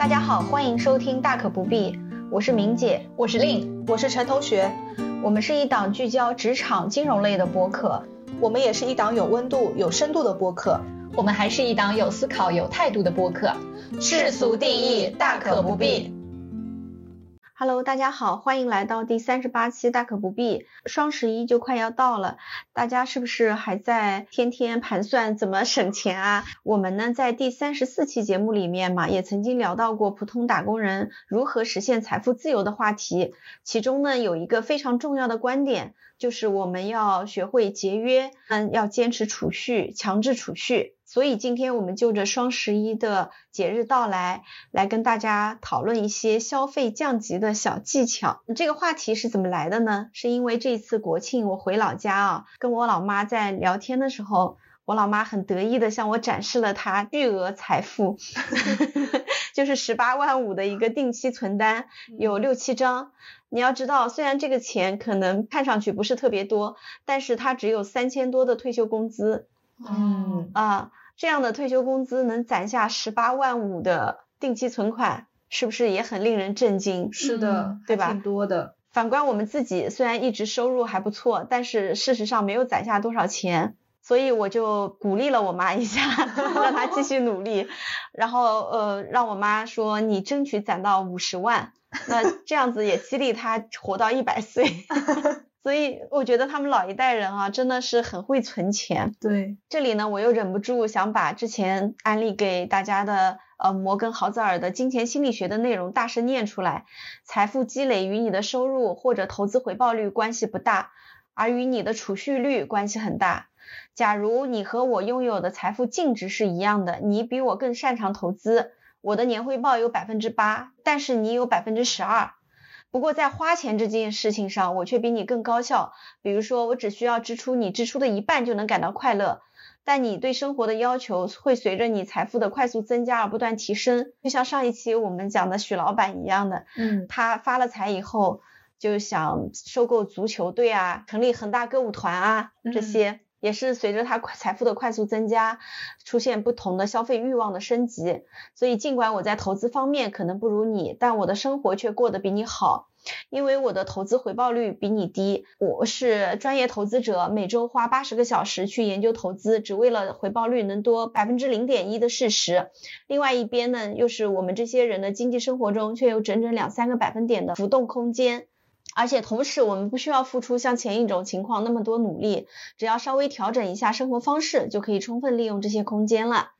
大家好，欢迎收听大可不必，我是明姐，我是令，我是陈同学，我们是一档聚焦职场金融类的播客，我们也是一档有温度、有深度的播客，我们还是一档有思考、有态度的播客，世俗定义大可不必。Hello，大家好，欢迎来到第三十八期大可不必。双十一就快要到了，大家是不是还在天天盘算怎么省钱啊？我们呢，在第三十四期节目里面嘛，也曾经聊到过普通打工人如何实现财富自由的话题，其中呢，有一个非常重要的观点。就是我们要学会节约，嗯，要坚持储蓄，强制储蓄。所以今天我们就着双十一的节日到来，来跟大家讨论一些消费降级的小技巧。这个话题是怎么来的呢？是因为这次国庆我回老家啊，跟我老妈在聊天的时候，我老妈很得意的向我展示了她巨额财富，就是十八万五的一个定期存单，有六七张。你要知道，虽然这个钱可能看上去不是特别多，但是它只有三千多的退休工资。嗯啊，这样的退休工资能攒下十八万五的定期存款，是不是也很令人震惊？是的，对吧？挺多的。反观我们自己，虽然一直收入还不错，但是事实上没有攒下多少钱，所以我就鼓励了我妈一下，让她继续努力，然后呃，让我妈说你争取攒到五十万。那这样子也激励她活到一百岁，所以我觉得他们老一代人啊，真的是很会存钱。对，这里呢，我又忍不住想把之前安利给大家的呃摩根豪泽尔的金钱心理学的内容大声念出来。财富积累与你的收入或者投资回报率关系不大，而与你的储蓄率关系很大。假如你和我拥有的财富净值是一样的，你比我更擅长投资。我的年回报有百分之八，但是你有百分之十二。不过在花钱这件事情上，我却比你更高效。比如说，我只需要支出你支出的一半就能感到快乐，但你对生活的要求会随着你财富的快速增加而不断提升。就像上一期我们讲的许老板一样的，嗯，他发了财以后就想收购足球队啊，成立恒大歌舞团啊这些。也是随着他财富的快速增加，出现不同的消费欲望的升级。所以尽管我在投资方面可能不如你，但我的生活却过得比你好，因为我的投资回报率比你低。我是专业投资者，每周花八十个小时去研究投资，只为了回报率能多百分之零点一的事实。另外一边呢，又是我们这些人的经济生活中却有整整两三个百分点的浮动空间。而且同时，我们不需要付出像前一种情况那么多努力，只要稍微调整一下生活方式，就可以充分利用这些空间了。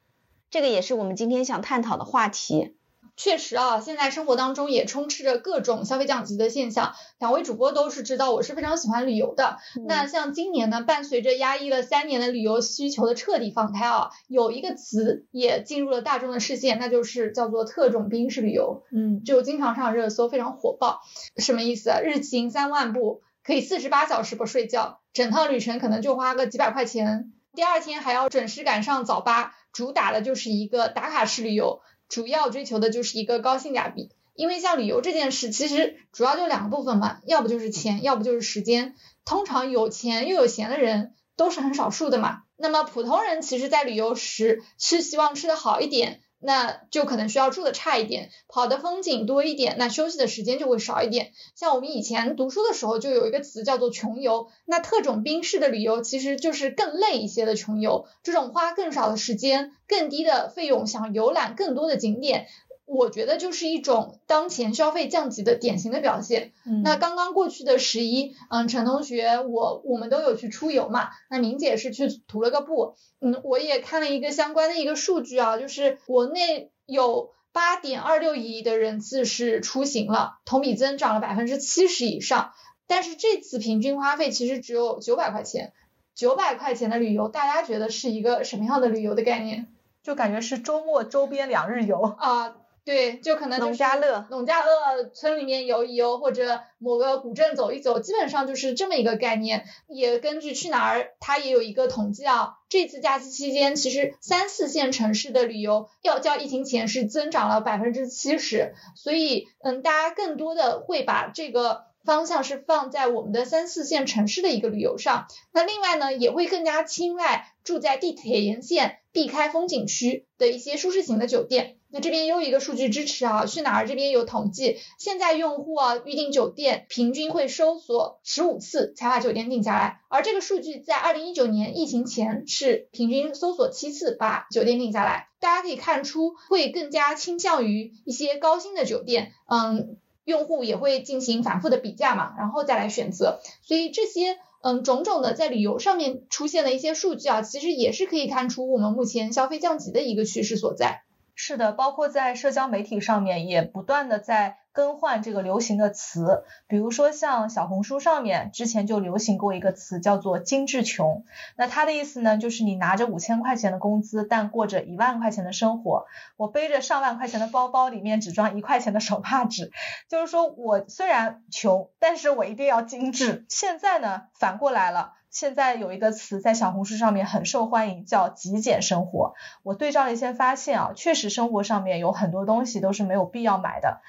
这个也是我们今天想探讨的话题。确实啊，现在生活当中也充斥着各种消费降级的现象。两位主播都是知道我是非常喜欢旅游的。那像今年呢，伴随着压抑了三年的旅游需求的彻底放开啊，有一个词也进入了大众的视线，那就是叫做特种兵式旅游。嗯，就经常上热搜，非常火爆。什么意思啊？日行三万步，可以四十八小时不睡觉，整趟旅程可能就花个几百块钱，第二天还要准时赶上早八，主打的就是一个打卡式旅游。主要追求的就是一个高性价比，因为像旅游这件事，其实主要就两个部分嘛，要不就是钱，要不就是时间。通常有钱又有闲的人都是很少数的嘛。那么普通人其实，在旅游时是希望吃的好一点。那就可能需要住的差一点，跑的风景多一点，那休息的时间就会少一点。像我们以前读书的时候，就有一个词叫做穷游。那特种兵式的旅游其实就是更累一些的穷游，这种花更少的时间、更低的费用，想游览更多的景点。我觉得就是一种当前消费降级的典型的表现。那刚刚过去的十一，嗯，陈同学，我我们都有去出游嘛。那明姐是去涂了个布，嗯，我也看了一个相关的一个数据啊，就是国内有八点二六亿的人次是出行了，同比增长了百分之七十以上。但是这次平均花费其实只有九百块钱，九百块钱的旅游，大家觉得是一个什么样的旅游的概念？就感觉是周末周边两日游啊。对，就可能农家乐，农家乐村里面游一游，或者某个古镇走一走，基本上就是这么一个概念。也根据去哪儿，它也有一个统计啊。这次假期期间，其实三四线城市的旅游要较疫情前是增长了百分之七十，所以嗯，大家更多的会把这个。方向是放在我们的三四线城市的一个旅游上，那另外呢，也会更加青睐住在地铁沿线、避开风景区的一些舒适型的酒店。那这边又一个数据支持啊，去哪儿这边有统计，现在用户啊预订酒店平均会搜索十五次才把酒店定下来，而这个数据在二零一九年疫情前是平均搜索七次把酒店定下来。大家可以看出，会更加倾向于一些高薪的酒店，嗯，用户也会进行反复的比价嘛，然后再来选择。所以这些嗯种种的在旅游上面出现的一些数据啊，其实也是可以看出我们目前消费降级的一个趋势所在。是的，包括在社交媒体上面也不断的在更换这个流行的词，比如说像小红书上面之前就流行过一个词叫做“精致穷”，那它的意思呢，就是你拿着五千块钱的工资，但过着一万块钱的生活。我背着上万块钱的包包，里面只装一块钱的手帕纸，就是说我虽然穷，但是我一定要精致。现在呢，反过来了。现在有一个词在小红书上面很受欢迎，叫极简生活。我对照了一些发现啊，确实生活上面有很多东西都是没有必要买的。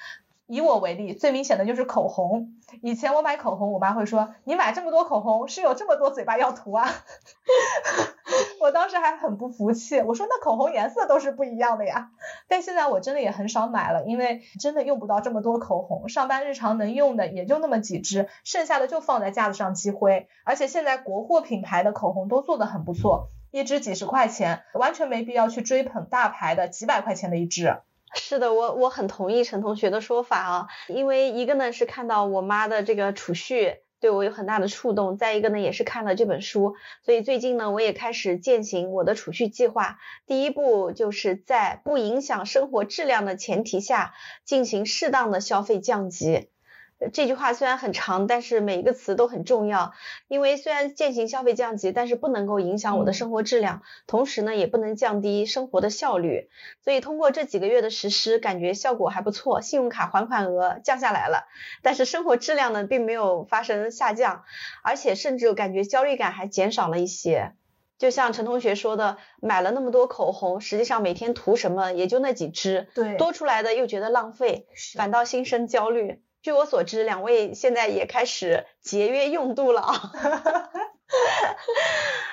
以我为例，最明显的就是口红。以前我买口红，我妈会说：“你买这么多口红，是有这么多嘴巴要涂啊？” 我当时还很不服气，我说：“那口红颜色都是不一样的呀。”但现在我真的也很少买了，因为真的用不到这么多口红，上班日常能用的也就那么几支，剩下的就放在架子上积灰。而且现在国货品牌的口红都做的很不错，一支几十块钱，完全没必要去追捧大牌的几百块钱的一支。是的，我我很同意陈同学的说法啊，因为一个呢是看到我妈的这个储蓄对我有很大的触动，再一个呢也是看了这本书，所以最近呢我也开始践行我的储蓄计划。第一步就是在不影响生活质量的前提下进行适当的消费降级。这句话虽然很长，但是每一个词都很重要。因为虽然践行消费降级，但是不能够影响我的生活质量，同时呢，也不能降低生活的效率。所以通过这几个月的实施，感觉效果还不错，信用卡还款额降下来了，但是生活质量呢，并没有发生下降，而且甚至感觉焦虑感还减少了一些。就像陈同学说的，买了那么多口红，实际上每天涂什么也就那几支，对，多出来的又觉得浪费，反倒心生焦虑。据我所知，两位现在也开始节约用度了啊。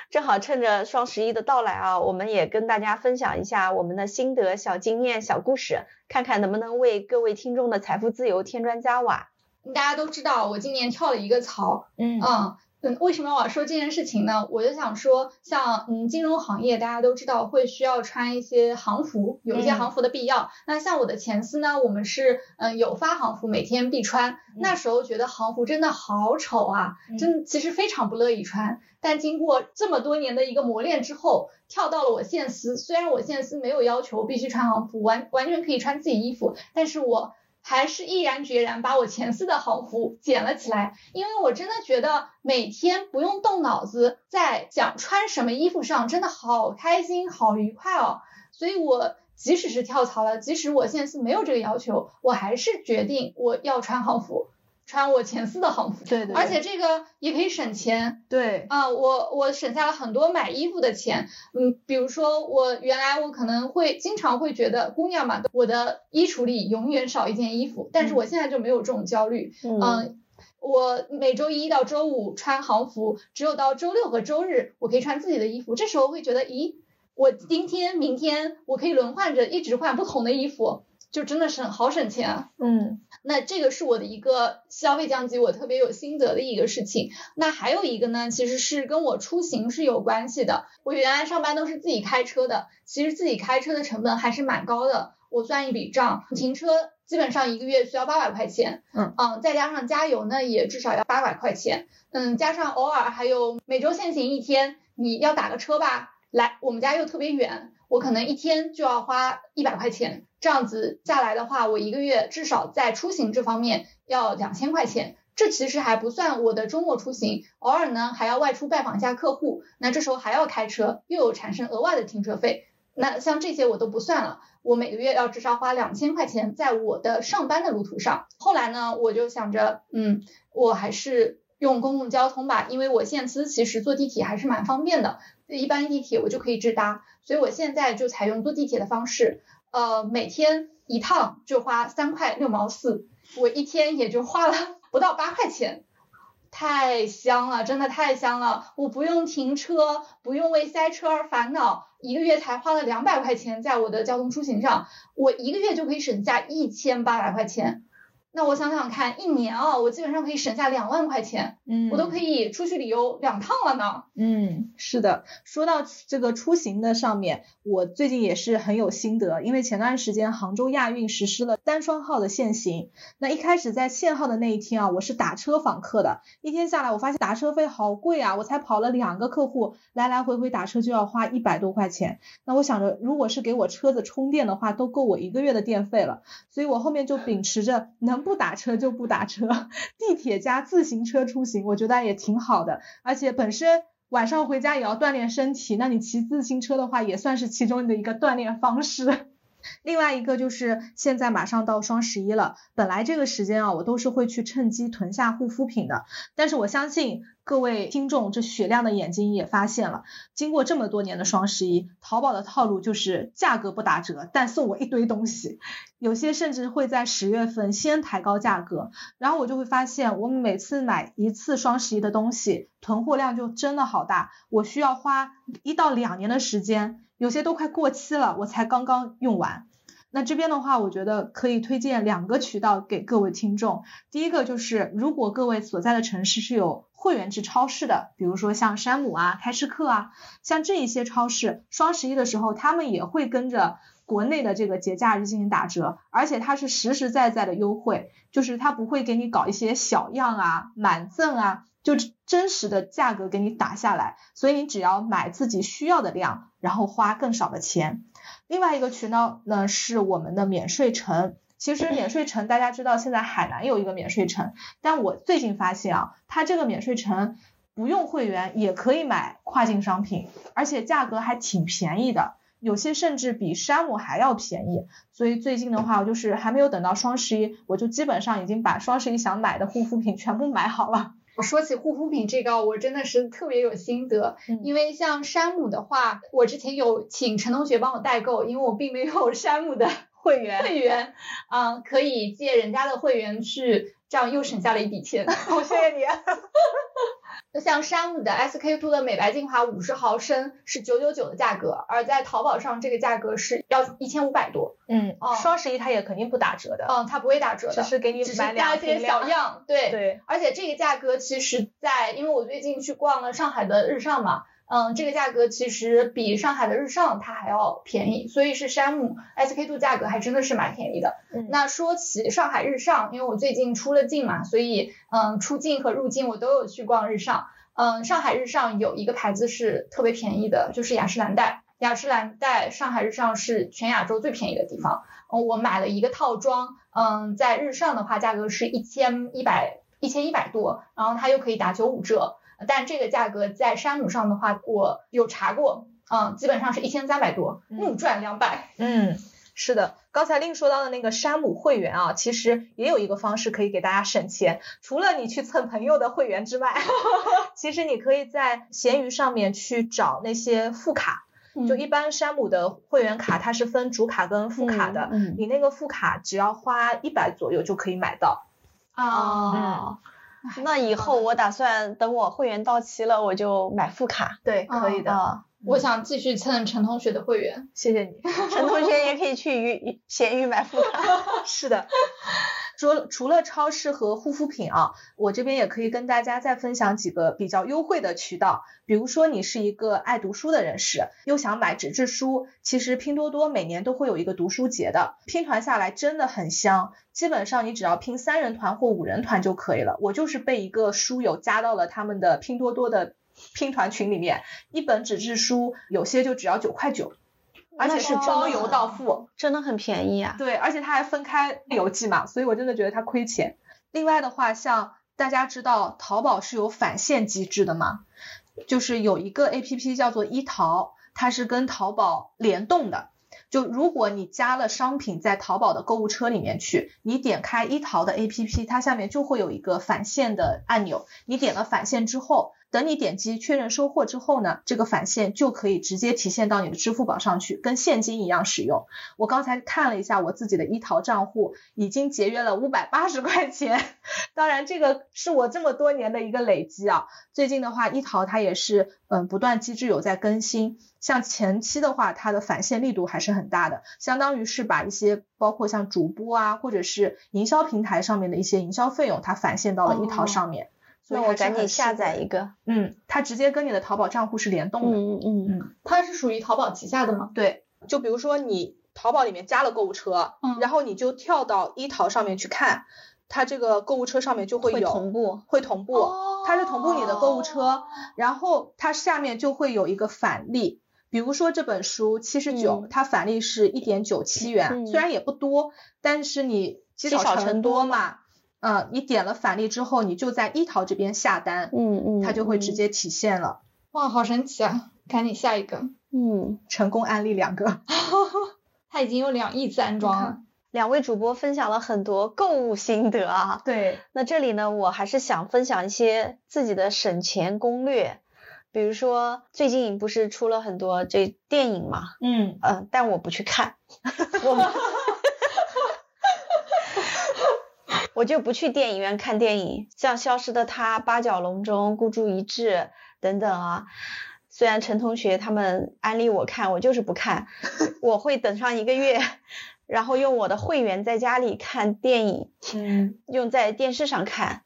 正好趁着双十一的到来啊，我们也跟大家分享一下我们的心得、小经验、小故事，看看能不能为各位听众的财富自由添砖加瓦。大家都知道，我今年跳了一个槽，嗯嗯。嗯，为什么我要说这件事情呢？我就想说，像嗯金融行业，大家都知道会需要穿一些行服，有一些行服的必要。那像我的前司呢，我们是嗯有发行服，每天必穿。那时候觉得行服真的好丑啊，真其实非常不乐意穿。但经过这么多年的一个磨练之后，跳到了我现司，虽然我现司没有要求必须穿行服，完完全可以穿自己衣服，但是我。还是毅然决然把我前四的航服捡了起来，因为我真的觉得每天不用动脑子在想穿什么衣服上，真的好开心好愉快哦。所以我即使是跳槽了，即使我现在是没有这个要求，我还是决定我要穿航服。穿我前四的航服，对对，而且这个也可以省钱，对。啊，我我省下了很多买衣服的钱，嗯，比如说我原来我可能会经常会觉得姑娘嘛，我的衣橱里永远少一件衣服，但是我现在就没有这种焦虑，嗯，我每周一到周五穿航服，只有到周六和周日我可以穿自己的衣服，这时候会觉得，咦，我今天明天我可以轮换着一直换不同的衣服。就真的省好省钱啊，嗯，那这个是我的一个消费降级，我特别有心得的一个事情。那还有一个呢，其实是跟我出行是有关系的。我原来上班都是自己开车的，其实自己开车的成本还是蛮高的。我算一笔账，停车基本上一个月需要八百块钱，嗯嗯，再加上加油呢，也至少要八百块钱，嗯，加上偶尔还有每周限行一天，你要打个车吧，来我们家又特别远，我可能一天就要花一百块钱。这样子下来的话，我一个月至少在出行这方面要两千块钱。这其实还不算我的周末出行，偶尔呢还要外出拜访一下客户，那这时候还要开车，又有产生额外的停车费。那像这些我都不算了，我每个月要至少花两千块钱在我的上班的路途上。后来呢，我就想着，嗯，我还是用公共交通吧，因为我现在其实坐地铁还是蛮方便的，一般地铁我就可以直达，所以我现在就采用坐地铁的方式。呃，每天一趟就花三块六毛四，我一天也就花了不到八块钱。太香了，真的太香了！我不用停车，不用为塞车而烦恼，一个月才花了两百块钱在我的交通出行上，我一个月就可以省下一千八百块钱。那我想想看，一年啊，我基本上可以省下两万块钱，嗯我都可以出去旅游两趟了呢。嗯，是的，说到这个出行的上面，我最近也是很有心得，因为前段时间杭州亚运实施了单双号的限行，那一开始在限号的那一天啊，我是打车访客的，一天下来我发现打车费好贵啊，我才跑了两个客户，来来回回打车就要花一百多块钱，那我想着如果是给我车子充电的话，都够我一个月的电费了，所以我后面就秉持着能不打车就不打车，地铁加自行车出行，我觉得也挺好的，而且本身。晚上回家也要锻炼身体，那你骑自行车的话，也算是其中的一个锻炼方式。另外一个就是现在马上到双十一了，本来这个时间啊，我都是会去趁机囤下护肤品的。但是我相信各位听众这雪亮的眼睛也发现了，经过这么多年的双十一，淘宝的套路就是价格不打折，但送我一堆东西，有些甚至会在十月份先抬高价格，然后我就会发现，我每次买一次双十一的东西，囤货量就真的好大，我需要花一到两年的时间。有些都快过期了，我才刚刚用完。那这边的话，我觉得可以推荐两个渠道给各位听众。第一个就是，如果各位所在的城市是有会员制超市的，比如说像山姆啊、开市客啊，像这一些超市，双十一的时候，他们也会跟着国内的这个节假日进行打折，而且它是实实在在的优惠，就是它不会给你搞一些小样啊、满赠啊。就真实的价格给你打下来，所以你只要买自己需要的量，然后花更少的钱。另外一个渠道呢是我们的免税城。其实免税城大家知道，现在海南有一个免税城，但我最近发现啊，它这个免税城不用会员也可以买跨境商品，而且价格还挺便宜的，有些甚至比山姆还要便宜。所以最近的话，我就是还没有等到双十一，我就基本上已经把双十一想买的护肤品全部买好了。我说起护肤品这个，我真的是特别有心得，嗯因为像山姆的话，我之前有请陈同学帮我代购，因为我并没有山姆的会员会员，嗯，可以借人家的会员去，这样又省下了一笔钱。好，谢谢你。就像山姆的 SK two 的美白精华五十毫升是九九九的价格，而在淘宝上这个价格是要一千五百多。嗯哦双十一它也肯定不打折的，嗯，它不会打折的，只是给你只是买两加一些。小样，对。对，而且这个价格其实在，因为我最近去逛了上海的日上嘛，嗯，这个价格其实比上海的日上它还要便宜，所以是山姆 SK two 价格还真的是蛮便宜的。嗯那说起上海日上，因为我最近出了境嘛，所以嗯，出境和入境我都有去逛日上。嗯，上海日上有一个牌子是特别便宜的，就是雅诗兰黛。雅诗兰黛上海日上是全亚洲最便宜的地方。嗯，我买了一个套装，嗯，在日上的话价格是一千一百一千一百多，然后它又可以打九五折，但这个价格在山姆上的话，我有查过，嗯，基本上是一千三百多，嗯怒赚两百。嗯，是的，刚才令说到的那个山姆会员啊，其实也有一个方式可以给大家省钱，除了你去蹭朋友的会员之外，其实你可以在闲鱼上面去找那些副卡。就一般山姆的会员卡，它是分主卡跟副卡的，嗯嗯你那个副卡只要花一百左右就可以买到。啊，哦，那以后我打算等我会员到期了，我就买副卡。对，可以的，啊，我想继续蹭陈同学的会员。谢谢你。陈同学也可以去鱼闲鱼买副卡。是的，除除了超市和护肤品啊，我这边也可以跟大家再分享几个比较优惠的渠道。比如说你是一个爱读书的人士，又想买纸质书，其实拼多多每年都会有一个读书节的，拼团下来真的很香。基本上你只要拼三人团或五人团就可以了。我就是被一个书友加到了他们的拼多多的拼团群里面，一本纸质书有些就只要九块九，而且是包邮到付。真的很便宜啊！对，而且它还分开邮寄嘛，所以我真的觉得它亏钱。另外的话，像大家知道淘宝是有返现机制的嘛，就是有一个 A P P 叫做一淘，它是跟淘宝联动的。就如果你加了商品在淘宝的购物车里面去，你点开一淘的 A P P，它下面就会有一个返现的按钮。你点了返现之后，等你点击确认收货之后呢，这个返现就可以直接提现到你的支付宝上去，跟现金一样使用。我刚才看了一下我自己的一淘账户，已经节约了五百八十块钱。当然，这个是我这么多年的一个累积啊。最近的话，一淘它也是嗯不断机制有在更新。像前期的话，它的返现力度还是很大的，相当于是把一些包括像主播啊，或者是营销平台上面的一些营销费用，它返现到了一淘上面。那我赶紧下载一个。嗯，它直接跟你的淘宝账户是联动的。嗯嗯嗯。它是属于淘宝旗下的吗？对，就比如说你淘宝里面加了购物车，嗯，然后你就跳到一淘上面去看，它这个购物车上面就会有同步，会同步，它是同步你的购物车，然后它下面就会有一个返利。比如说这本书七十九，它返利是一点九七元，虽然也不多，但是你积少成多嘛。嗯，你点了返利之后，你就在一淘这边下单，嗯嗯，它就会直接体现了。哇，好神奇啊！赶紧下一个。嗯，成功案例两个。他已经有两亿次安装了。两位主播分享了很多购物心得啊。对。那这里呢，我还是想分享一些自己的省钱攻略。比如说，最近不是出了很多这电影嘛？嗯。呃，但我不去看。我。我就不去电影院看电影，像《消失的她》《八角笼中》《孤注一掷》等等啊。虽然陈同学他们安利我看，我就是不看。我会等上一个月，然后用我的会员在家里看电影，嗯，用在电视上看，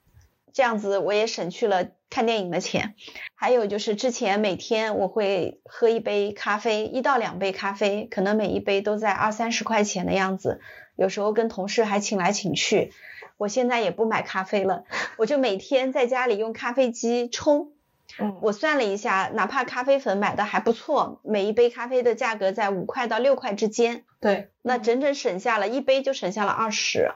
这样子我也省去了看电影的钱。还有就是之前每天我会喝一杯咖啡，一到两杯咖啡，可能每一杯都在二三十块钱的样子，有时候跟同事还请来请去。我现在也不买咖啡了，我就每天在家里用咖啡机冲。嗯，我算了一下，哪怕咖啡粉买的还不错，每一杯咖啡的价格在五块到六块之间。对，那整整省下了一杯就省下了二十。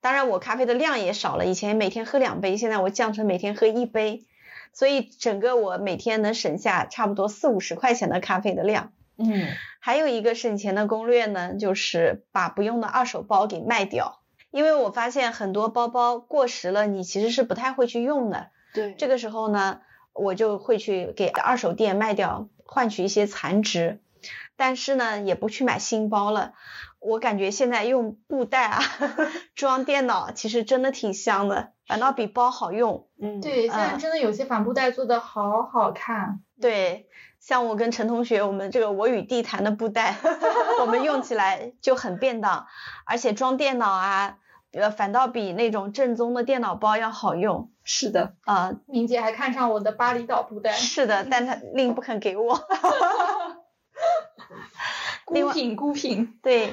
当然我咖啡的量也少了，以前每天喝两杯，现在我降成每天喝一杯，所以整个我每天能省下差不多四五十块钱的咖啡的量。嗯，还有一个省钱的攻略呢，就是把不用的二手包给卖掉。因为我发现很多包包过时了，你其实是不太会去用的。对，这个时候呢，我就会去给二手店卖掉，换取一些残值。但是呢，也不去买新包了。我感觉现在用布袋啊 装电脑，其实真的挺香的，反倒比包好用。嗯，对，现在真的有些帆布袋做的好好看。对，像我跟陈同学，我们这个我与地坛的布袋，我们用起来就很便当，而且装电脑啊。呃，反倒比那种正宗的电脑包要好用。是的，啊，明姐还看上我的巴厘岛布袋。是的，但他另不肯给我。孤品孤品。对，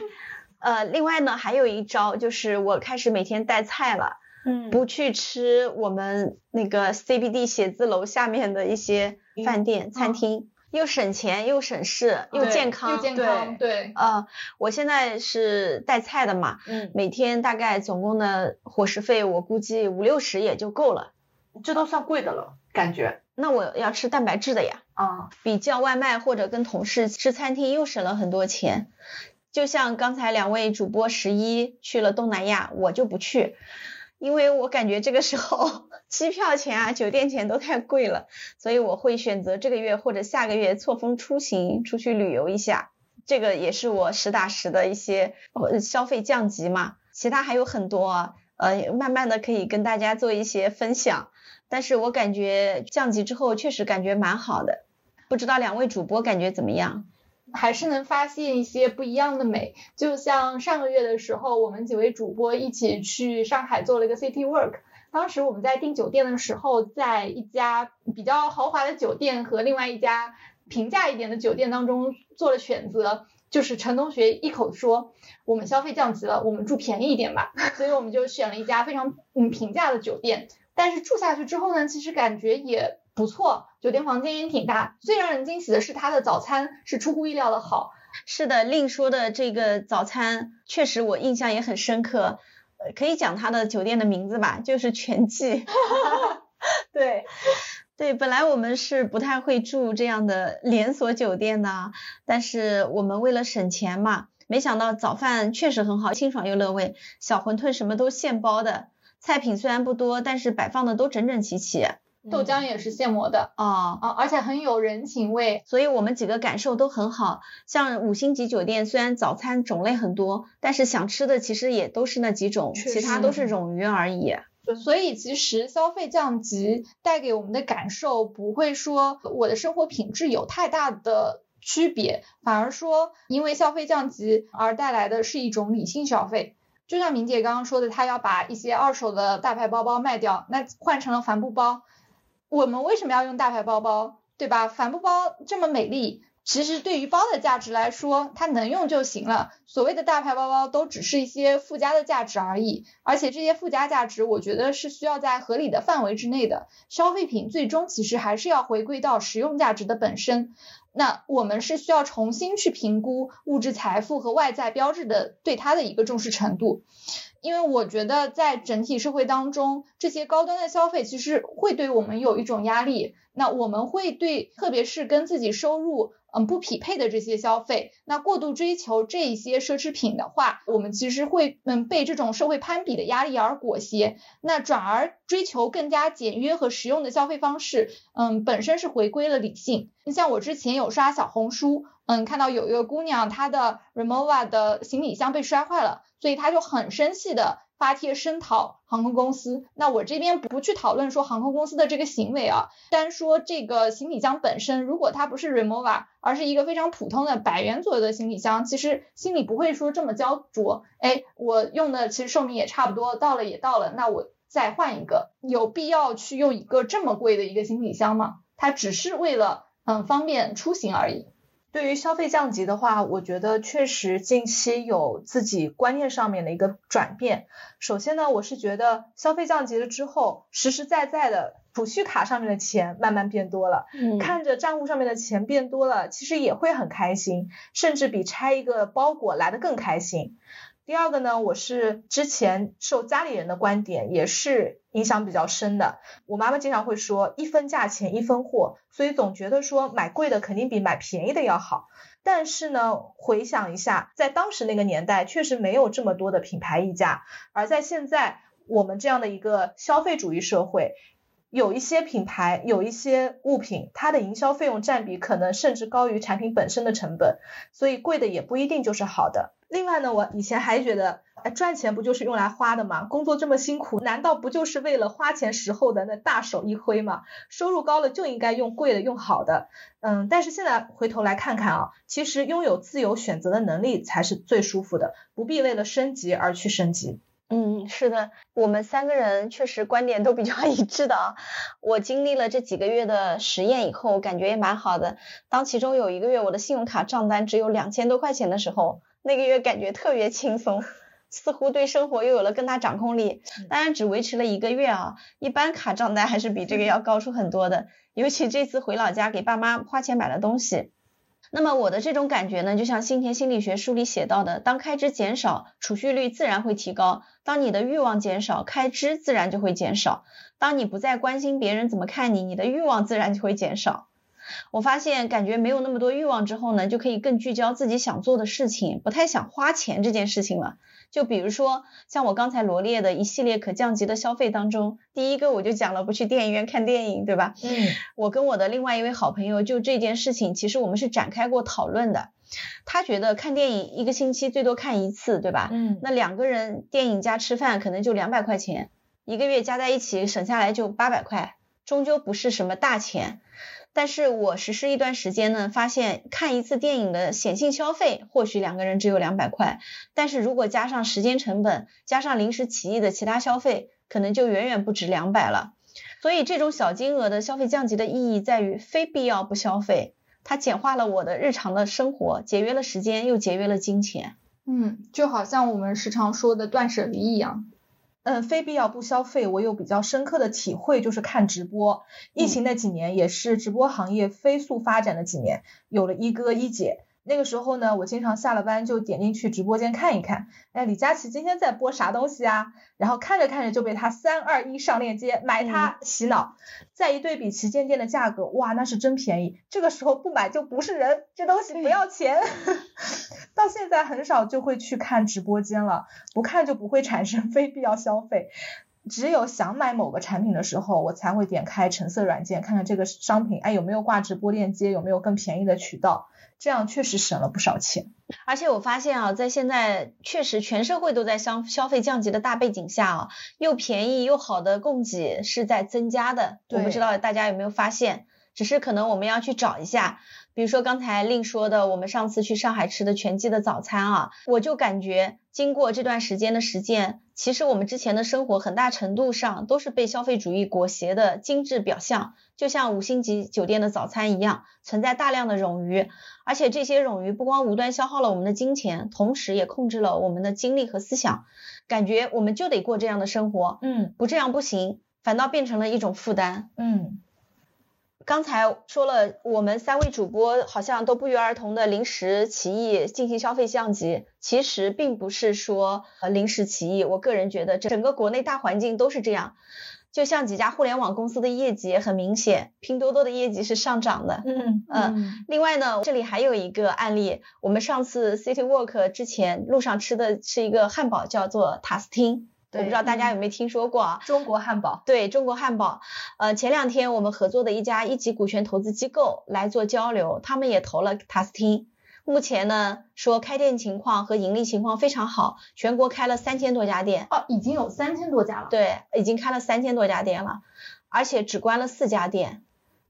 呃，另外呢，还有一招就是我开始每天带菜了，嗯，不去吃我们那个 CBD 写字楼下面的一些饭店、餐厅。又省钱又省事又健康，又健康，对。呃，我现在是带菜的嘛，嗯，每天大概总共的伙食费，我估计五六十也就够了，这都算贵的了，感觉。那我要吃蛋白质的呀，啊，比叫外卖或者跟同事吃餐厅又省了很多钱。就像刚才两位主播十一去了东南亚，我就不去。因为我感觉这个时候机票钱啊、酒店钱都太贵了，所以我会选择这个月或者下个月错峰出行出去旅游一下，这个也是我实打实的一些消费降级嘛。其他还有很多，呃，慢慢的可以跟大家做一些分享。但是我感觉降级之后确实感觉蛮好的，不知道两位主播感觉怎么样？还是能发现一些不一样的美，就像上个月的时候，我们几位主播一起去上海做了一个 City Work。当时我们在订酒店的时候，在一家比较豪华的酒店和另外一家平价一点的酒店当中做了选择。就是陈同学一口说，我们消费降级了，我们住便宜一点吧。所以我们就选了一家非常嗯平价的酒店。但是住下去之后呢，其实感觉也。不错，酒店房间也挺大。最让人惊喜的是它的早餐是出乎意料的好。是的，令说的这个早餐确实我印象也很深刻。呃，可以讲它的酒店的名字吧，就是全季。对，对，本来我们是不太会住这样的连锁酒店的，但是我们为了省钱嘛，没想到早饭确实很好，清爽又乐味。小馄饨什么都现包的，菜品虽然不多，但是摆放的都整整齐齐。豆浆也是现磨的哦，啊，而且很有人情味。所以我们几个感受都很好。像五星级酒店，虽然早餐种类很多，但是想吃的其实也都是那几种，其他都是冗余而已。所以其实消费降级带给我们的感受，不会说我的生活品质有太大的区别，反而说因为消费降级而带来的是一种理性消费。就像明姐刚刚说的，她要把一些二手的大牌包包卖掉，那换成了帆布包。我们为什么要用大牌包包，对吧？帆布包这么美丽，其实对于包的价值来说，它能用就行了。所谓的大牌包包都只是一些附加的价值而已，而且这些附加价值，我觉得是需要在合理的范围之内的。消费品最终其实还是要回归到实用价值的本身。那我们是需要重新去评估物质财富和外在标志的对它的一个重视程度。因为我觉得在整体社会当中，这些高端的消费其实会对我们有一种压力。那我们会对，特别是跟自己收入嗯不匹配的这些消费，那过度追求这一些奢侈品的话，我们其实会嗯被这种社会攀比的压力而裹挟，那转而追求更加简约和实用的消费方式，嗯，本身是回归了理性。你像我之前有刷小红书，嗯，看到有一个姑娘，她的 Remova 的行李箱被摔坏了，所以她就很生气的发帖声讨航空公司。那我这边不去讨论说航空公司的这个行为啊，单说这个行李箱本身，如果它不是 Remova，而是一个非常普通的百元左右的行李箱，其实心里不会说这么焦灼。哎，我用的其实寿命也差不多，到了也到了，那我再换一个，有必要去用一个这么贵的一个行李箱吗？它只是为了嗯方便出行而已。对于消费降级的话，我觉得确实近期有自己观念上面的一个转变。首先呢，我是觉得消费降级了之后，实实在在的储蓄卡上面的钱慢慢变多了，嗯看着账户上面的钱变多了，其实也会很开心，甚至比拆一个包裹来的更开心。第二个呢，我是之前受家里人的观点也是影响比较深的。我妈妈经常会说一分价钱一分货，所以总觉得说买贵的肯定比买便宜的要好。但是呢，回想一下，在当时那个年代，确实没有这么多的品牌溢价，而在现在我们这样的一个消费主义社会。有一些品牌，有一些物品，它的营销费用占比可能甚至高于产品本身的成本，所以贵的也不一定就是好的。另外呢，我以前还觉得，哎，赚钱不就是用来花的吗？工作这么辛苦，难道不就是为了花钱时候的那大手一挥吗？收入高了就应该用贵的，用好的。嗯，但是现在回头来看看啊，其实拥有自由选择的能力才是最舒服的，不必为了升级而去升级。嗯，是的，我们三个人确实观点都比较一致的啊。我经历了这几个月的实验以后，感觉也蛮好的。当其中有一个月我的信用卡账单只有两千多块钱的时候，那个月感觉特别轻松，似乎对生活又有了更大掌控力。当然只维持了一个月啊，一般卡账单还是比这个要高出很多的。尤其这次回老家给爸妈花钱买了东西。那么我的这种感觉呢，就像新田心理学书里写到的，当开支减少，储蓄率自然会提高；当你的欲望减少，开支自然就会减少；当你不再关心别人怎么看你，你的欲望自然就会减少。我发现，感觉没有那么多欲望之后呢，就可以更聚焦自己想做的事情，不太想花钱这件事情了。就比如说，像我刚才罗列的一系列可降级的消费当中，第一个我就讲了不去电影院看电影，对吧？嗯，我跟我的另外一位好朋友就这件事情，其实我们是展开过讨论的。他觉得看电影一个星期最多看一次，对吧？嗯那两个人电影加吃饭可能就两百块钱，一个月加在一起省下来就八百块，终究不是什么大钱。但是我实施一段时间呢，发现看一次电影的显性消费，或许两个人只有两百块，但是如果加上时间成本，加上临时起意的其他消费，可能就远远不止两百了。所以这种小金额的消费降级的意义在于非必要不消费，它简化了我的日常的生活，节约了时间，又节约了金钱。嗯，就好像我们时常说的断舍离一样。嗯，非必要不消费，我有比较深刻的体会，就是看直播。疫情那几年也是直播行业飞速发展的几年，有了一哥一姐。那个时候呢，我经常下了班就点进去直播间看一看，哎，李佳琦今天在播啥东西啊？然后看着看着就被他三二一上链接买它洗脑，再一对比旗舰店的价格，哇，那是真便宜。这个时候不买就不是人，这东西不要钱。到现在很少就会去看直播间了，不看就不会产生 非必要消费。只有想买某个产品的时候，我才会点开橙色软件，看看这个商品，哎，有没有挂直播链接，有没有更便宜的渠道，这样确实省了不少钱。而且我发现啊，在现在确实全社会都在消消费降级的大背景下啊，又便宜又好的供给是在增加的。我不知道大家有没有发现，只是可能我们要去找一下。比如说刚才令说的，我们上次去上海吃的全季的早餐啊，我就感觉经过这段时间的实践，其实我们之前的生活很大程度上都是被消费主义裹挟的精致表象，就像五星级酒店的早餐一样，存在大量的冗余，而且这些冗余不光无端消耗了我们的金钱，同时也控制了我们的精力和思想，感觉我们就得过这样的生活，嗯，不这样不行，反倒变成了一种负担，嗯。刚才说了，我们三位主播好像都不约而同的临时起意进行消费降级，其实并不是说呃临时起意，我个人觉得整个国内大环境都是这样。就像几家互联网公司的业绩也很明显，拼多多的业绩是上涨的。嗯嗯。另外呢，这里还有一个案例，我们上次 City Walk 之前路上吃的是一个汉堡，叫做塔斯汀。我不知道大家有没有听说过啊？中国汉堡，对中国汉堡。呃，前两天我们合作的一家一级股权投资机构来做交流，他们也投了塔斯汀。目前呢，说开店情况和盈利情况非常好，全国开了三千多家店。哦，已经有三千多家了。对，已经开了三千多家店了，而且只关了四家店，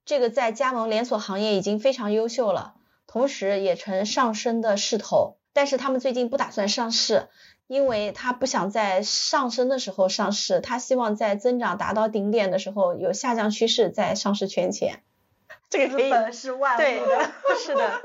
这个在加盟连锁行业已经非常优秀了，同时也呈上升的势头。但是他们最近不打算上市。因为他不想在上升的时候上市，他希望在增长达到顶点的时候有下降趋势再上市圈钱。这个资本是万恶的，是的，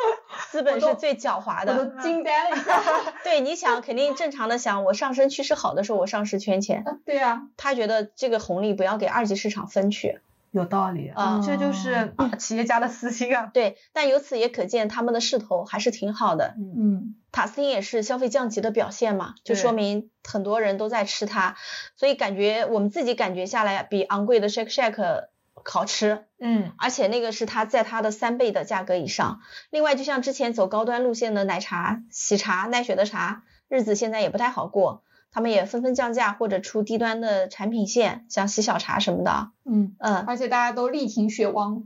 资本是最狡猾的。我都惊呆了一下。对，你想肯定正常的想，我上升趋势好的时候我上市圈钱。对呀。他觉得这个红利不要给二级市场分去。有道理啊，这就是企业家的私心啊。对，但由此也可见他们的势头还是挺好的。嗯，塔斯汀也是消费降级的表现嘛，就说明很多人都在吃它，所以感觉我们自己感觉下来比昂贵的 Shake Shack 好吃。嗯，而且那个是它在它的三倍的价格以上。另外，就像之前走高端路线的奶茶、喜茶、奈雪的茶，日子现在也不太好过。他们也纷纷降价或者出低端的产品线，像喜小茶什么的。嗯嗯，而且大家都力挺雪王。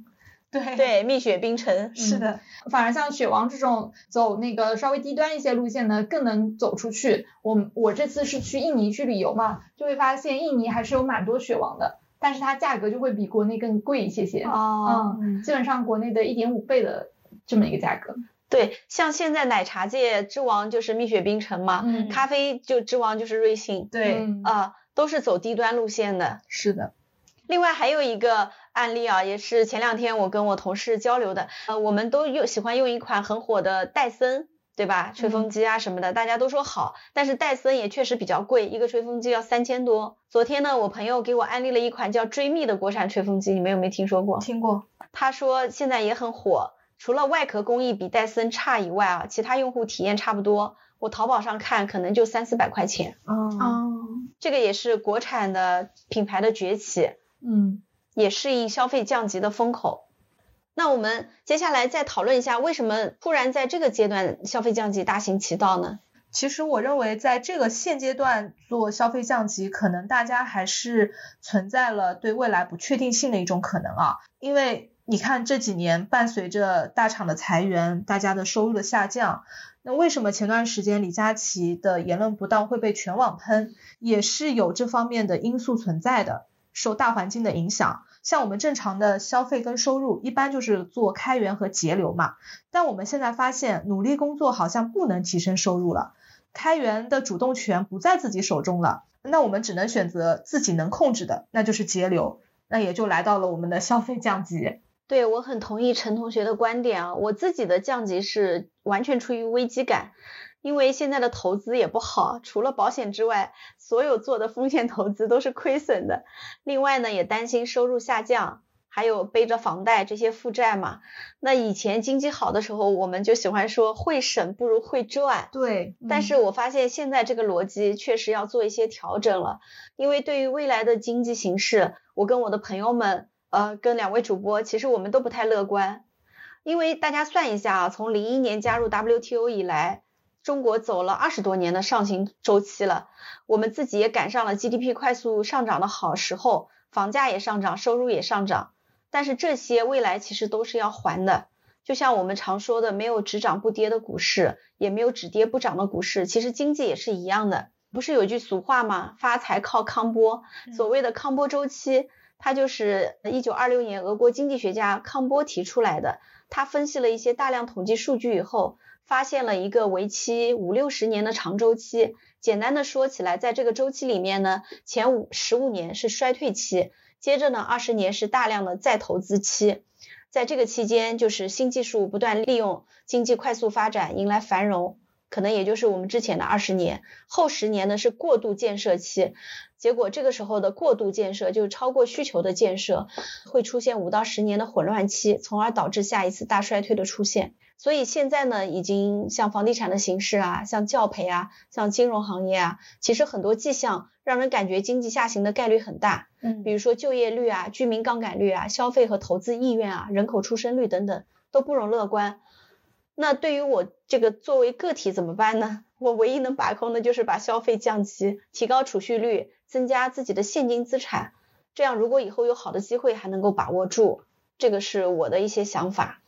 对对，蜜雪冰城。是的。反而像雪王这种走那个稍微低端一些路线呢，更能走出去。我我这次是去印尼去旅游嘛，就会发现印尼还是有蛮多雪王的，但是它价格就会比国内更贵一些些。哦。嗯，基本上国内的一点五倍的这么一个价格。对，像现在奶茶界之王就是蜜雪冰城嘛，嗯，咖啡就之王就是瑞幸，对，啊，都是走低端路线的。是的。另外还有一个案例啊，也是前两天我跟我同事交流的，呃，我们都用喜欢用一款很火的戴森，对吧？吹风机啊什么的，大家都说好，但是戴森也确实比较贵，一个吹风机要三千多。昨天呢，我朋友给我安利了一款叫追觅的国产吹风机，你们有没有听说过？听过。他说现在也很火。除了外壳工艺比戴森差以外啊，其他用户体验差不多。我淘宝上看可能就三四百块钱。哦，这个也是国产的品牌的崛起，嗯，也适应消费降级的风口。那我们接下来再讨论一下，为什么突然在这个阶段消费降级大行其道呢？其实我认为，在这个现阶段做消费降级，可能大家还是存在了对未来不确定性的一种可能啊，因为。你看这几年伴随着大厂的裁员，大家的收入的下降，那为什么前段时间李佳琦的言论不当会被全网喷，也是有这方面的因素存在的，受大环境的影响。像我们正常的消费跟收入，一般就是做开源和节流嘛，但我们现在发现努力工作好像不能提升收入了，开源的主动权不在自己手中了，那我们只能选择自己能控制的，那就是节流，那也就来到了我们的消费降级。对，我很同意陈同学的观点啊，我自己的降级是完全出于危机感，因为现在的投资也不好，除了保险之外，所有做的风险投资都是亏损的。另外呢，也担心收入下降，还有背着房贷这些负债嘛。那以前经济好的时候，我们就喜欢说会省不如会赚。对，但是我发现现在这个逻辑确实要做一些调整了，因为对于未来的经济形势，我跟我的朋友们。呃，跟两位主播，其实我们都不太乐观，因为大家算一下啊，从零一年加入 WTO 以来，中国走了二十多年的上行周期了，我们自己也赶上了 GDP 快速上涨的好时候，房价也上涨，收入也上涨。但是这些未来其实都是要还的，就像我们常说的，没有只涨不跌的股市，也没有只跌不涨的股市，其实经济也是一样的。不是有句俗话吗？发财靠康波。所谓的康波周期，它就是一九二六年俄国经济学家康波提出来的。他分析了一些大量统计数据以后。发现了一个为期五六十年的长周期。简单的说起来，在这个周期里面呢，前五十五年是衰退期，接着呢二十年是大量的再投资期。在这个期间，就是新技术不断利用，经济快速发展，迎来繁荣，可能也就是我们之前的二十年。后十年呢是过度建设期，结果这个时候的过度建设就是超过需求的建设，会出现五到十年的混乱期，从而导致下一次大衰退的出现。所以现在呢，已经像房地产的形势啊，像教培啊，像金融行业啊，其实很多迹象让人感觉经济下行的概率很大。嗯，比如说就业率啊、居民杠杆率啊、消费和投资意愿啊、人口出生率等等都不容乐观。那对于我这个作为个体怎么办呢？我唯一能把控的就是把消费降级，提高储蓄率，增加自己的现金资产。这样如果以后有好的机会还能够把握住，这个是我的一些想法。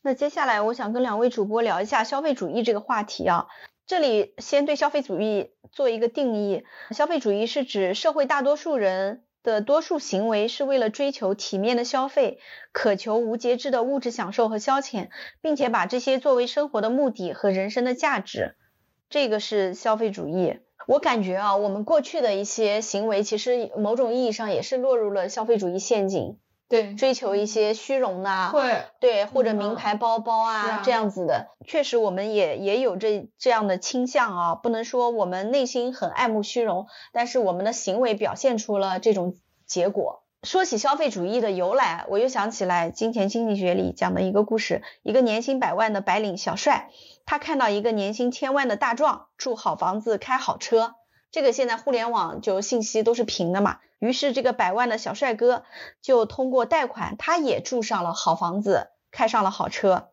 那接下来我想跟两位主播聊一下消费主义这个话题啊。这里先对消费主义做一个定义：消费主义是指社会大多数人的多数行为是为了追求体面的消费，渴求无节制的物质享受和消遣，并且把这些作为生活的目的和人生的价值。这个是消费主义。我感觉啊，我们过去的一些行为，其实某种意义上也是落入了消费主义陷阱。对，追求一些虚荣的，会，对，或者名牌包包啊这样子的，确实我们也也有这这样的倾向啊，不能说我们内心很爱慕虚荣，但是我们的行为表现出了这种结果。说起消费主义的由来，我又想起来《金钱经济学》里讲的一个故事，一个年薪百万的白领小帅，他看到一个年薪千万的大壮，住好房子，开好车。这个现在互联网就信息都是平的嘛，于是这个百万的小帅哥就通过贷款，他也住上了好房子，开上了好车。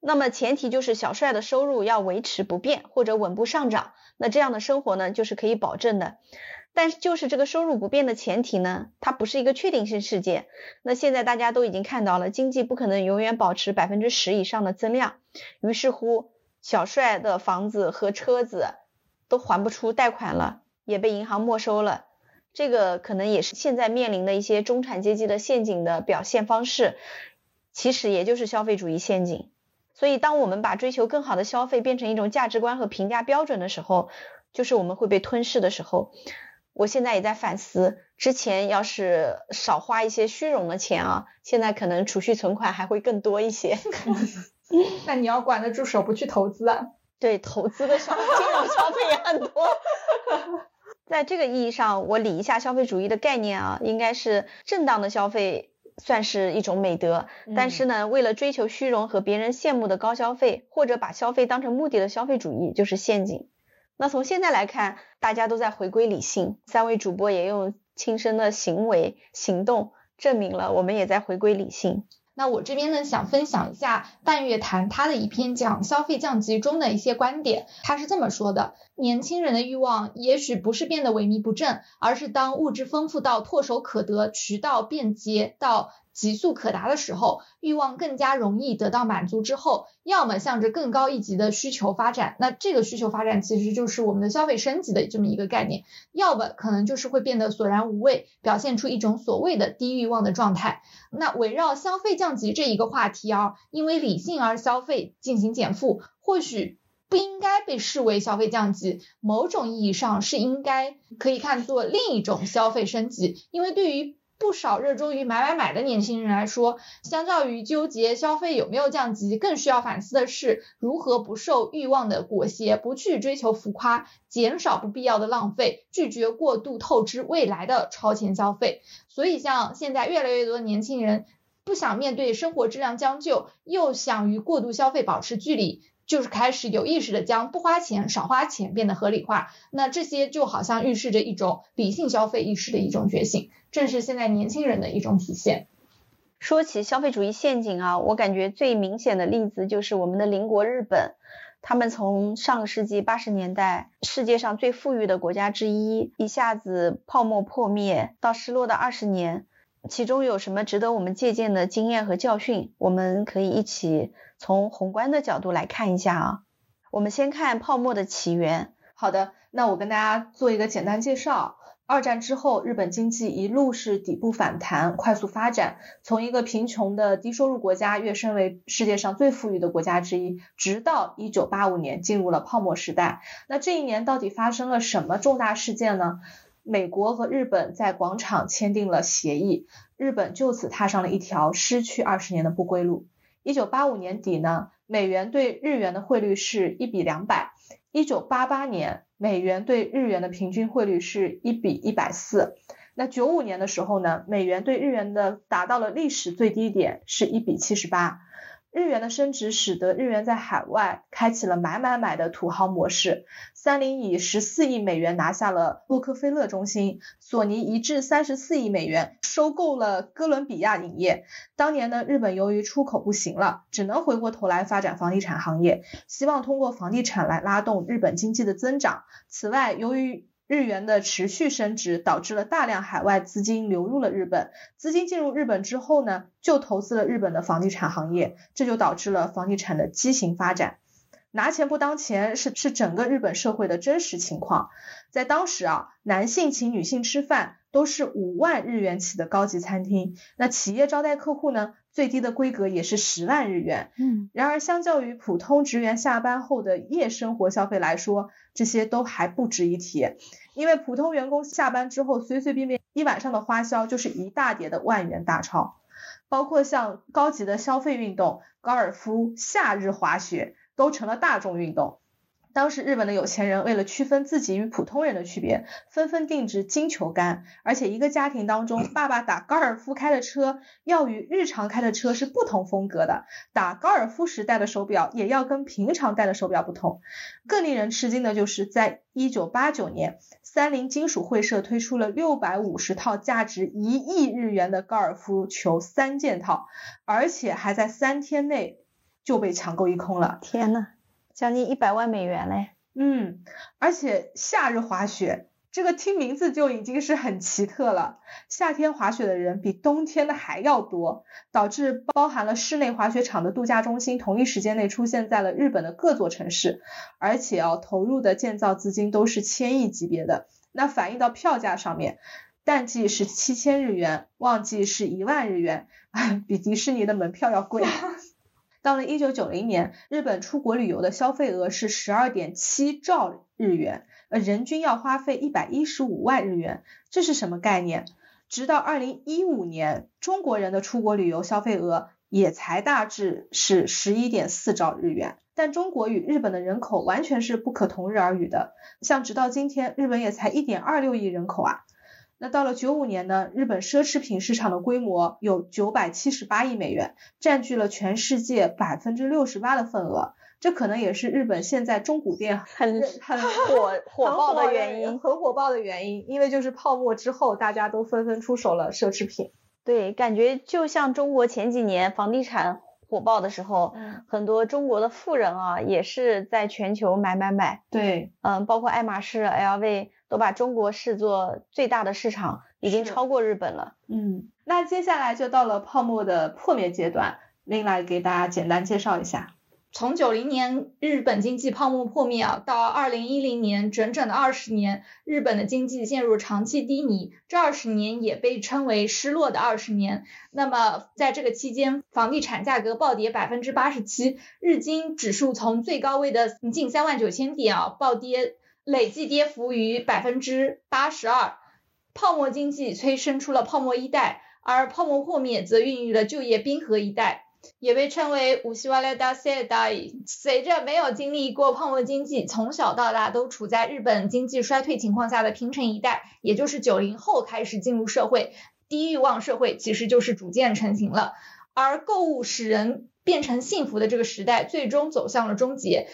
那么前提就是小帅的收入要维持不变或者稳步上涨，那这样的生活呢就是可以保证的。但是就是这个收入不变的前提呢，它不是一个确定性事件。那现在大家都已经看到了，经济不可能永远保持百分之十以上的增量，于是乎小帅的房子和车子。都还不出贷款了，也被银行没收了。这个可能也是现在面临的一些中产阶级的陷阱的表现方式，其实也就是消费主义陷阱。所以，当我们把追求更好的消费变成一种价值观和评价标准的时候，就是我们会被吞噬的时候。我现在也在反思，之前要是少花一些虚荣的钱啊，现在可能储蓄存款还会更多一些。那你要管得住手，不去投资啊？对投资的消金融消费也很多，在这个意义上，我理一下消费主义的概念啊，应该是正当的消费算是一种美德，但是呢，为了追求虚荣和别人羡慕的高消费，或者把消费当成目的的消费主义就是陷阱。那从现在来看，大家都在回归理性，三位主播也用亲身的行为行动证明了我们也在回归理性。那我这边呢，想分享一下半月谈他的一篇讲消费降级中的一些观点。他是这么说的：年轻人的欲望也许不是变得萎靡不振，而是当物质丰富到唾手可得，渠道便捷到。急速可达的时候，欲望更加容易得到满足之后，要么向着更高一级的需求发展，那这个需求发展其实就是我们的消费升级的这么一个概念；要么可能就是会变得索然无味，表现出一种所谓的低欲望的状态。那围绕消费降级这一个话题啊，因为理性而消费进行减负，或许不应该被视为消费降级，某种意义上是应该可以看作另一种消费升级，因为对于不少热衷于买买买的年轻人来说，相较于纠结消费有没有降级，更需要反思的是如何不受欲望的裹挟，不去追求浮夸，减少不必要的浪费，拒绝过度透支未来的超前消费。所以，像现在越来越多的年轻人不想面对生活质量将就，又想与过度消费保持距离。就是开始有意识的将不花钱、少花钱变得合理化，那这些就好像预示着一种理性消费意识的一种觉醒，正是现在年轻人的一种体现。说起消费主义陷阱啊，我感觉最明显的例子就是我们的邻国日本，他们从上个世纪八十年代世界上最富裕的国家之一，一下子泡沫破灭到失落的二十年，其中有什么值得我们借鉴的经验和教训？我们可以一起从宏观的角度来看一下啊。我们先看泡沫的起源。好的，那我跟大家做一个简单介绍。二战之后，日本经济一路是底部反弹，快速发展，从一个贫穷的低收入国家跃升为世界上最富裕的国家之一，直到一九八五年进入了泡沫时代。那这一年到底发生了什么重大事件呢？美国和日本在广场签订了协议，日本就此踏上了一条失去二十年的不归路。一九八五年底呢，美元对日元的汇率是一比两百。一九八八年，美元对日元的平均汇率是一比一百四。那九五年的时候呢，美元对日元的达到了历史最低点，是一比七十八。日元的升值使得日元在海外开启了买买买的土豪模式。三菱以十四亿美元拿下了洛克菲勒中心，索尼一掷三十四亿美元收购了哥伦比亚影业。当年呢，日本由于出口不行了，只能回过头来发展房地产行业，希望通过房地产来拉动日本经济的增长。此外，由于日元的持续升值导致了大量海外资金流入了日本，资金进入日本之后呢，就投资了日本的房地产行业，这就导致了房地产的畸形发展。拿钱不当钱是是整个日本社会的真实情况，在当时啊，男性请女性吃饭都是五万日元起的高级餐厅，那企业招待客户呢，最低的规格也是十万日元。嗯，然而相较于普通职员下班后的夜生活消费来说，这些都还不值一提，因为普通员工下班之后随随便便一晚上的花销就是一大叠的万元大钞，包括像高级的消费运动，高尔夫、夏日滑雪。都成了大众运动。当时日本的有钱人为了区分自己与普通人的区别，纷纷定制金球杆，而且一个家庭当中，爸爸打高尔夫开的车要与日常开的车是不同风格的，打高尔夫时戴的手表也要跟平常戴的手表不同。更令人吃惊的就是，在一九八九年，三菱金属会社推出了六百五十套价值一亿日元的高尔夫球三件套，而且还在三天内。就被抢购一空了，天呐，将近一百万美元嘞！嗯，而且夏日滑雪，这个听名字就已经是很奇特了。夏天滑雪的人比冬天的还要多，导致包含了室内滑雪场的度假中心同一时间内出现在了日本的各座城市，而且哦，投入的建造资金都是千亿级别的。那反映到票价上面，淡季是七千日元，旺季是一万日元，比迪士尼的门票要贵。到了一九九零年，日本出国旅游的消费额是十二点七兆日元，呃，人均要花费一百一十五万日元，这是什么概念？直到二零一五年，中国人的出国旅游消费额也才大致是十一点四兆日元，但中国与日本的人口完全是不可同日而语的。像直到今天，日本也才一点二六亿人口啊。那到了九五年呢，日本奢侈品市场的规模有九百七十八亿美元，占据了全世界百分之六十八的份额。这可能也是日本现在中古店很很火火 爆的原因，很火爆的原因。因为就是泡沫之后，大家都纷纷出手了奢侈品。对，感觉就像中国前几年房地产火爆的时候，很多中国的富人啊，也是在全球买买买。对，嗯，包括爱马仕、LV。都把中国视作最大的市场，已经超过日本了。嗯，那接下来就到了泡沫的破灭阶段，您来给大家简单介绍一下。从九零年日本经济泡沫破灭啊，到二零一零年，整整的二十年，日本的经济陷入长期低迷。这二十年也被称为失落的二十年。那么在这个期间，房地产价格暴跌百分之八十七，日经指数从最高位的近三万九千点啊，暴跌。累计跌幅逾百分之八十二，泡沫经济催生出了泡沫一代，而泡沫破灭则孕育了就业冰河一代，也被称为五西瓦列达塞代。随着没有经历过泡沫经济，从小到大都处在日本经济衰退情况下的平成一代，也就是九零后开始进入社会，低欲望社会其实就是逐渐成型了，而购物使人变成幸福的这个时代，最终走向了终结。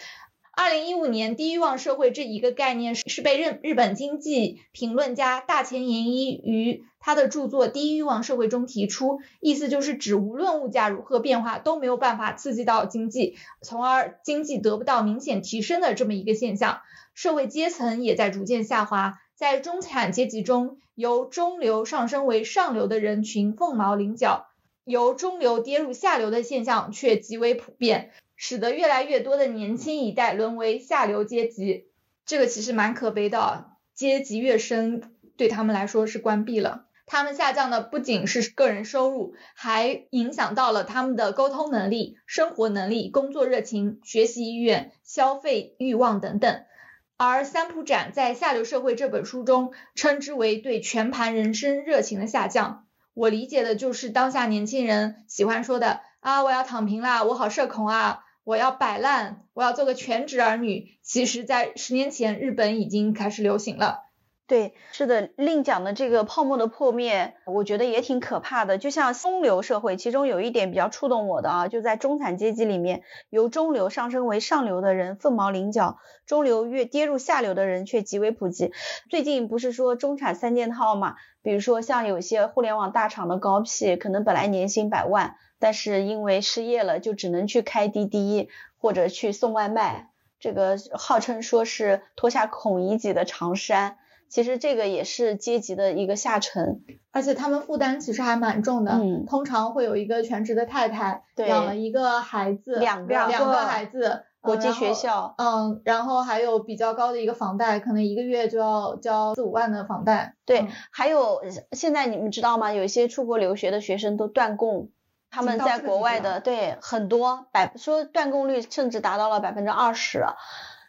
二零一五年低欲望社会这一个概念是被日日本经济评论家大前研一于他的著作《低欲望社会》中提出，意思就是指无论物价如何变化都没有办法刺激到经济，从而经济得不到明显提升的这么一个现象，社会阶层也在逐渐下滑，在中产阶级中，由中流上升为上流的人群凤毛麟角，由中流跌入下流的现象却极为普遍。使得越来越多的年轻一代沦为下流阶级，这个其实蛮可悲的。阶级跃升对他们来说是关闭了，他们下降的不仅是个人收入，还影响到了他们的沟通能力、生活能力、工作热情、学习意愿、消费欲望等等。而三浦展在《下流社会》这本书中称之为对全盘人生热情的下降。我理解的就是当下年轻人喜欢说的啊，我要躺平啦，我好社恐啊。我要摆烂，我要做个全职儿女。其实，在十年前，日本已经开始流行了。对，是的，另讲的这个泡沫的破灭，我觉得也挺可怕的。就像中流社会，其中有一点比较触动我的啊，就在中产阶级里面，由中流上升为上流的人凤毛麟角，中流越跌入下流的人却极为普及。最近不是说中产三件套嘛？比如说像有些互联网大厂的高 P，可能本来年薪百万，但是因为失业了，就只能去开滴滴或者去送外卖，这个号称说是脱下孔乙己的长衫。其实这个也是阶级的一个下沉，而且他们负担其实还蛮重的。嗯，通常会有一个全职的太太，养了一个孩子，两个两个孩子，国际学校，嗯，然后还有比较高的一个房贷，可能一个月就要交四五万的房贷。对，还有现在你们知道吗？有一些出国留学的学生都断供，他们在国外的，对，很多百说断供率甚至达到了百分之二十。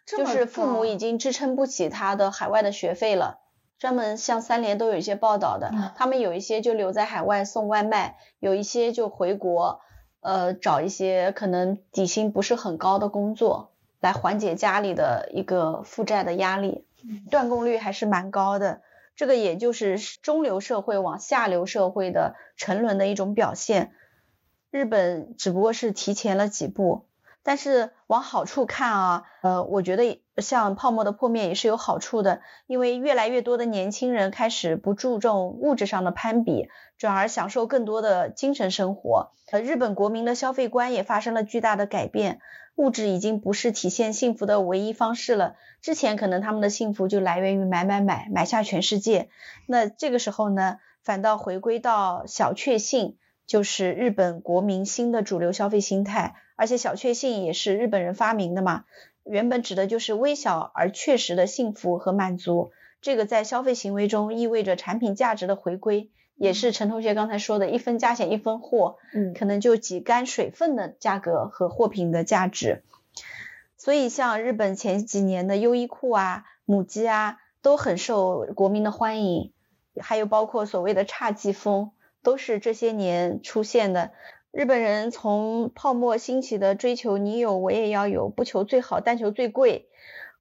就是父母已经支撑不起他的海外的学费了，专门像三联都有一些报道的，他们有一些就留在海外送外卖，有一些就回国，呃，找一些可能底薪不是很高的工作，来缓解家里的一个负债的压力，断供率还是蛮高的，这个也就是中流社会往下流社会的沉沦的一种表现，日本只不过是提前了几步。但是往好处看啊，呃，我觉得像泡沫的破灭也是有好处的，因为越来越多的年轻人开始不注重物质上的攀比，转而享受更多的精神生活。呃，日本国民的消费观也发生了巨大的改变，物质已经不是体现幸福的唯一方式了。之前可能他们的幸福就来源于买买买，买下全世界。那这个时候呢，反倒回归到小确幸，就是日本国民新的主流消费心态。而且小确幸也是日本人发明的嘛，原本指的就是微小而确实的幸福和满足。这个在消费行为中意味着产品价值的回归，也是陈同学刚才说的一分价钱一分货，嗯，可能就几干水分的价格和货品的价值。所以像日本前几年的优衣库啊、母鸡啊都很受国民的欢迎，还有包括所谓的侘寂风，都是这些年出现的。日本人从泡沫兴起的追求你有我也要有，不求最好，但求最贵，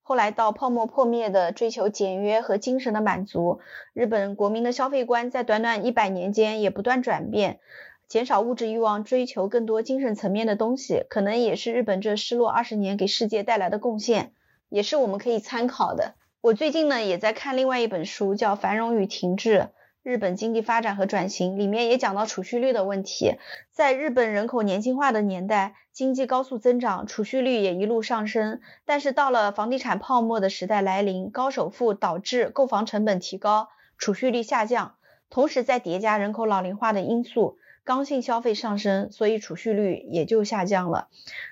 后来到泡沫破灭的追求简约和精神的满足，日本国民的消费观在短短一百年间也不断转变，减少物质欲望，追求更多精神层面的东西，可能也是日本这失落二十年给世界带来的贡献，也是我们可以参考的。我最近呢也在看另外一本书，叫《繁荣与停滞》。日本经济发展和转型里面也讲到储蓄率的问题，在日本人口年轻化的年代，经济高速增长，储蓄率也一路上升。但是到了房地产泡沫的时代来临，高首付导致购房成本提高，储蓄率下降，同时再叠加人口老龄化的因素，刚性消费上升，所以储蓄率也就下降了。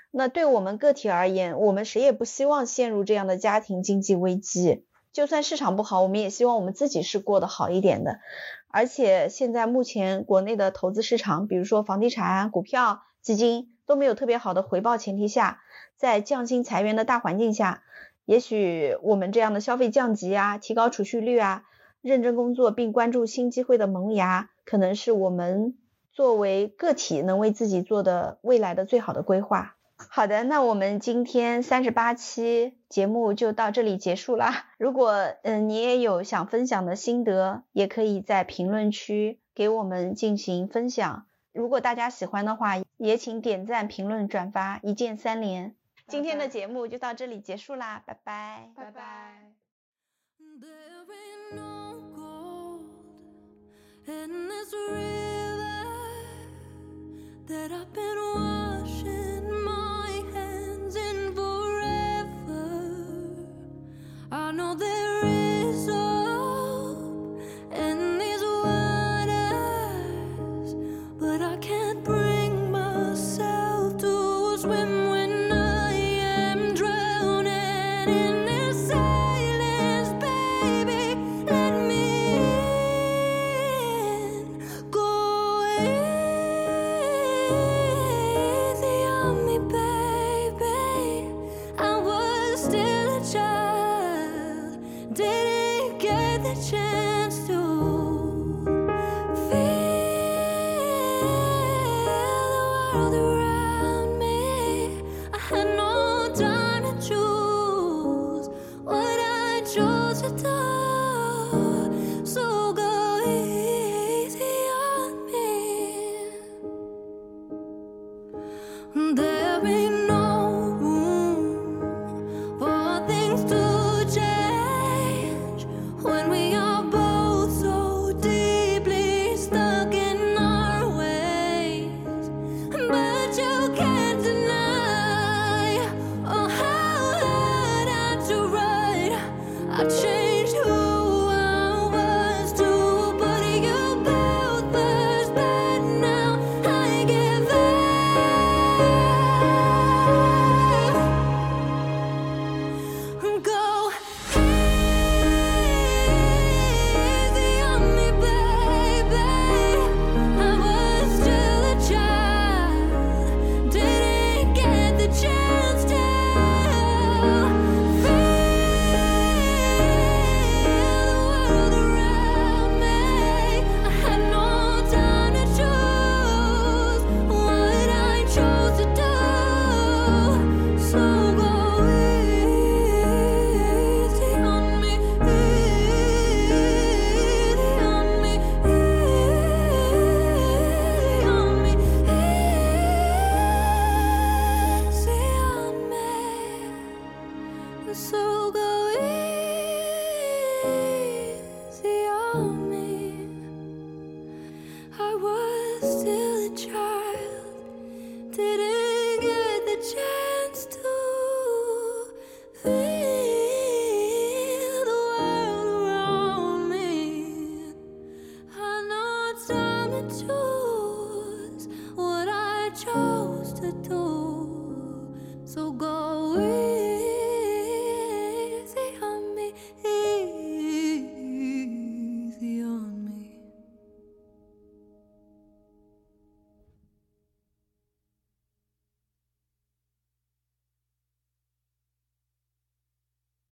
那对我们个体而言，我们谁也不希望陷入这样的家庭经济危机。就算市场不好，我们也希望我们自己是过得好一点的。而且现在目前国内的投资市场，比如说房地产、股票、基金都没有特别好的回报前提下，在降薪裁员的大环境下，也许我们这样的消费降级啊，提高储蓄率啊，认真工作并关注新机会的萌芽，可能是我们作为个体能为自己做的未来的最好的规划。好的，那我们今天三十八期节目就到这里结束啦。如果嗯你也有想分享的心得，也可以在评论区给我们进行分享。如果大家喜欢的话，也请点赞、评论、转发，一键三连。今天的节目就到这里结束啦，拜拜，拜拜。There I know there is